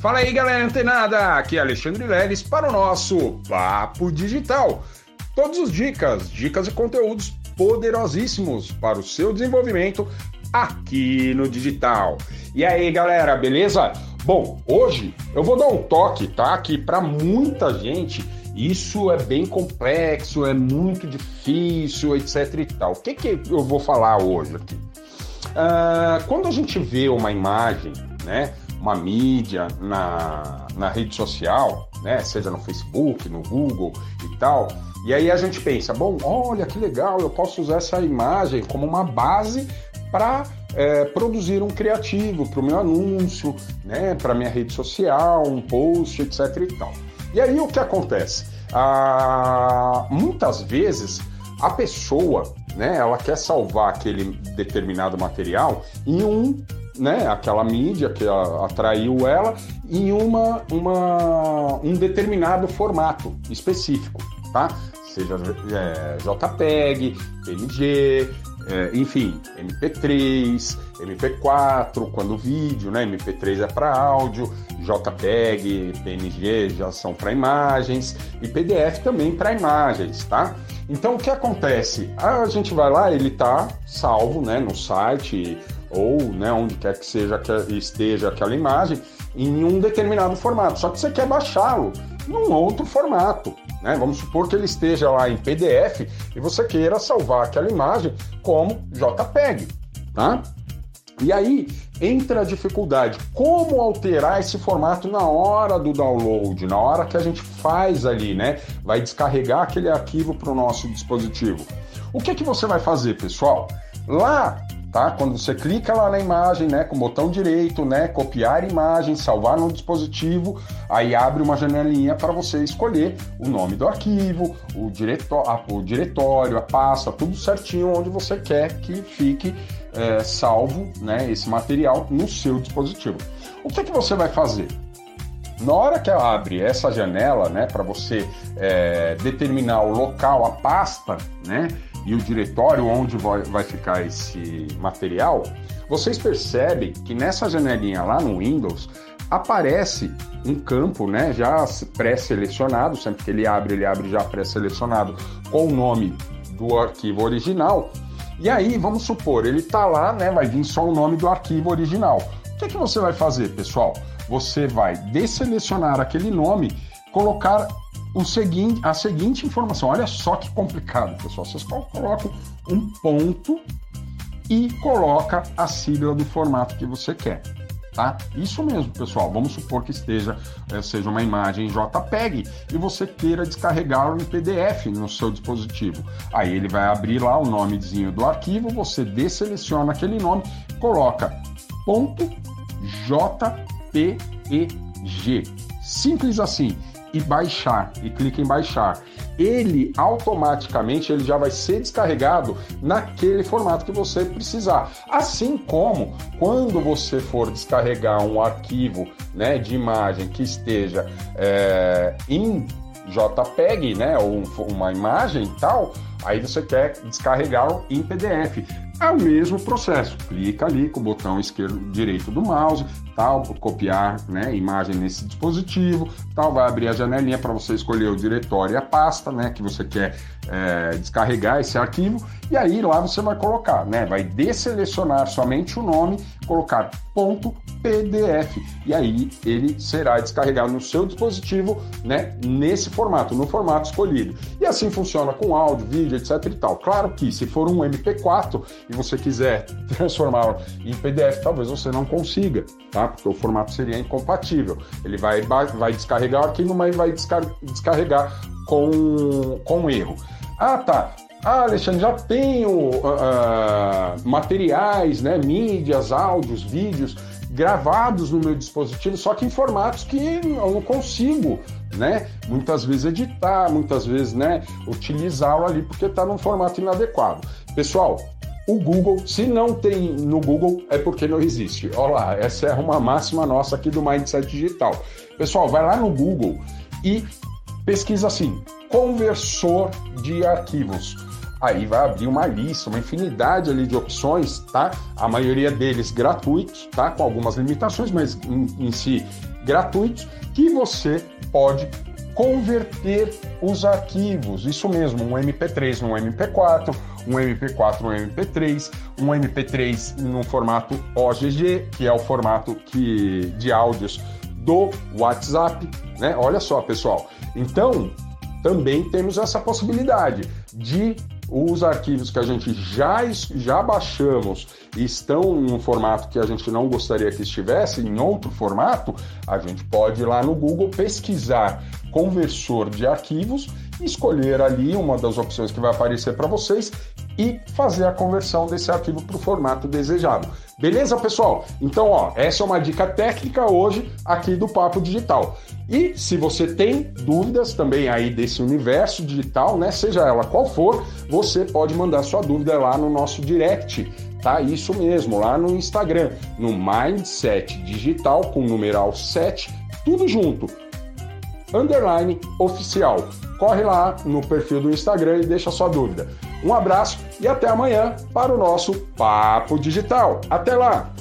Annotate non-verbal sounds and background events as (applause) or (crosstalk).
Fala aí, galera antenada! Aqui é Alexandre Leles para o nosso Papo Digital. Todos os dicas, dicas e conteúdos poderosíssimos para o seu desenvolvimento aqui no digital. E aí, galera, beleza? Bom, hoje eu vou dar um toque, tá? Que para muita gente isso é bem complexo, é muito difícil, etc e tal. O que que eu vou falar hoje aqui? Uh, quando a gente vê uma imagem, né? Uma mídia na, na rede social, né? Seja no Facebook, no Google e tal. E aí a gente pensa, bom, olha que legal, eu posso usar essa imagem como uma base para é, produzir um criativo para o meu anúncio, né? Para minha rede social, um post, etc. e tal. E aí o que acontece? Ah, muitas vezes a pessoa, né? Ela quer salvar aquele determinado material em um né, aquela mídia que atraiu ela em uma, uma, um determinado formato específico, tá? Seja é, JPEG, PNG, é, enfim, MP3, MP4, quando vídeo, né? MP3 é para áudio, JPEG, PNG já são para imagens e PDF também para imagens, tá? Então o que acontece? A gente vai lá, ele tá salvo, né, no site ou né, onde quer que seja que esteja aquela imagem, em um determinado formato. Só que você quer baixá-lo num outro formato. Né? Vamos supor que ele esteja lá em PDF e você queira salvar aquela imagem como JPEG. Tá? E aí entra a dificuldade. Como alterar esse formato na hora do download, na hora que a gente faz ali, né? Vai descarregar aquele arquivo para o nosso dispositivo. O que, que você vai fazer, pessoal? Lá tá? Quando você clica lá na imagem, né, com o botão direito, né, copiar imagem, salvar no dispositivo, aí abre uma janelinha para você escolher o nome do arquivo, o, direto, o diretório, a pasta, tudo certinho onde você quer que fique é, salvo, né, esse material no seu dispositivo. O que, que você vai fazer? Na hora que abre essa janela, né, para você é, determinar o local, a pasta, né, e o diretório onde vai ficar esse material, vocês percebem que nessa janelinha lá no Windows aparece um campo, né, já pré-selecionado, sempre que ele abre, ele abre já pré-selecionado com o nome do arquivo original. E aí, vamos supor, ele está lá, né, vai vir só o nome do arquivo original. O que, é que você vai fazer, pessoal? Você vai desselecionar aquele nome, colocar o seguinte, a seguinte informação. Olha só que complicado, pessoal. Vocês colocam um ponto e coloca a sigla do formato que você quer. Tá? Isso mesmo, pessoal. Vamos supor que esteja é, seja uma imagem JPEG e você queira descarregá-lo em PDF no seu dispositivo. Aí ele vai abrir lá o nomezinho do arquivo, você deseleciona aquele nome, coloca ponto JPEG. Simples assim e baixar e clica em baixar. Ele automaticamente ele já vai ser descarregado naquele formato que você precisar. Assim como quando você for descarregar um arquivo né, de imagem que esteja é, em JPEG, né, ou uma imagem e tal, aí você quer descarregá-lo em PDF. É o mesmo processo. Clica ali com o botão esquerdo direito do mouse, tal, copiar né, imagem nesse dispositivo, tal, vai abrir a janelinha para você escolher o diretório e a pasta né, que você quer é, descarregar esse arquivo, e aí lá você vai colocar, né, vai desselecionar somente o nome, colocar ponto PDF, e aí ele será descarregado no seu dispositivo né, nesse formato, no formato escolhido. E assim funciona com áudio, vídeo, etc e tal. Claro que se for um MP4 e você quiser (laughs) transformar em PDF, talvez você não consiga, tá? Porque o formato seria incompatível. Ele vai, vai descarregar o arquivo, mas vai descarregar com, com erro. Ah, tá. Ah, Alexandre, já tenho uh, materiais, né, mídias, áudios, vídeos gravados no meu dispositivo, só que em formatos que eu não consigo, né? Muitas vezes editar, muitas vezes, né, utilizá-lo ali porque está num formato inadequado. Pessoal, o Google, se não tem no Google, é porque não existe. Olha lá, essa é uma máxima nossa aqui do Mindset Digital. Pessoal, vai lá no Google e pesquisa assim: conversor de arquivos. Aí vai abrir uma lista, uma infinidade ali de opções, tá? A maioria deles gratuitos, tá? Com algumas limitações, mas em, em si gratuitos que você pode converter os arquivos. Isso mesmo, um MP3 num MP4, um MP4 num MP3, um MP3 no formato OGG, que é o formato que, de áudios do WhatsApp, né? Olha só, pessoal. Então, também temos essa possibilidade de os arquivos que a gente já, já baixamos e estão em um formato que a gente não gostaria que estivesse, em outro formato, a gente pode ir lá no Google pesquisar conversor de arquivos, escolher ali uma das opções que vai aparecer para vocês e fazer a conversão desse arquivo para o formato desejado. Beleza, pessoal? Então, ó, essa é uma dica técnica hoje aqui do Papo Digital. E se você tem dúvidas também aí desse universo digital, né, seja ela qual for, você pode mandar sua dúvida lá no nosso direct, tá? Isso mesmo, lá no Instagram, no Mindset Digital com numeral 7, tudo junto underline oficial. Corre lá no perfil do Instagram e deixa sua dúvida. Um abraço e até amanhã para o nosso Papo Digital. Até lá!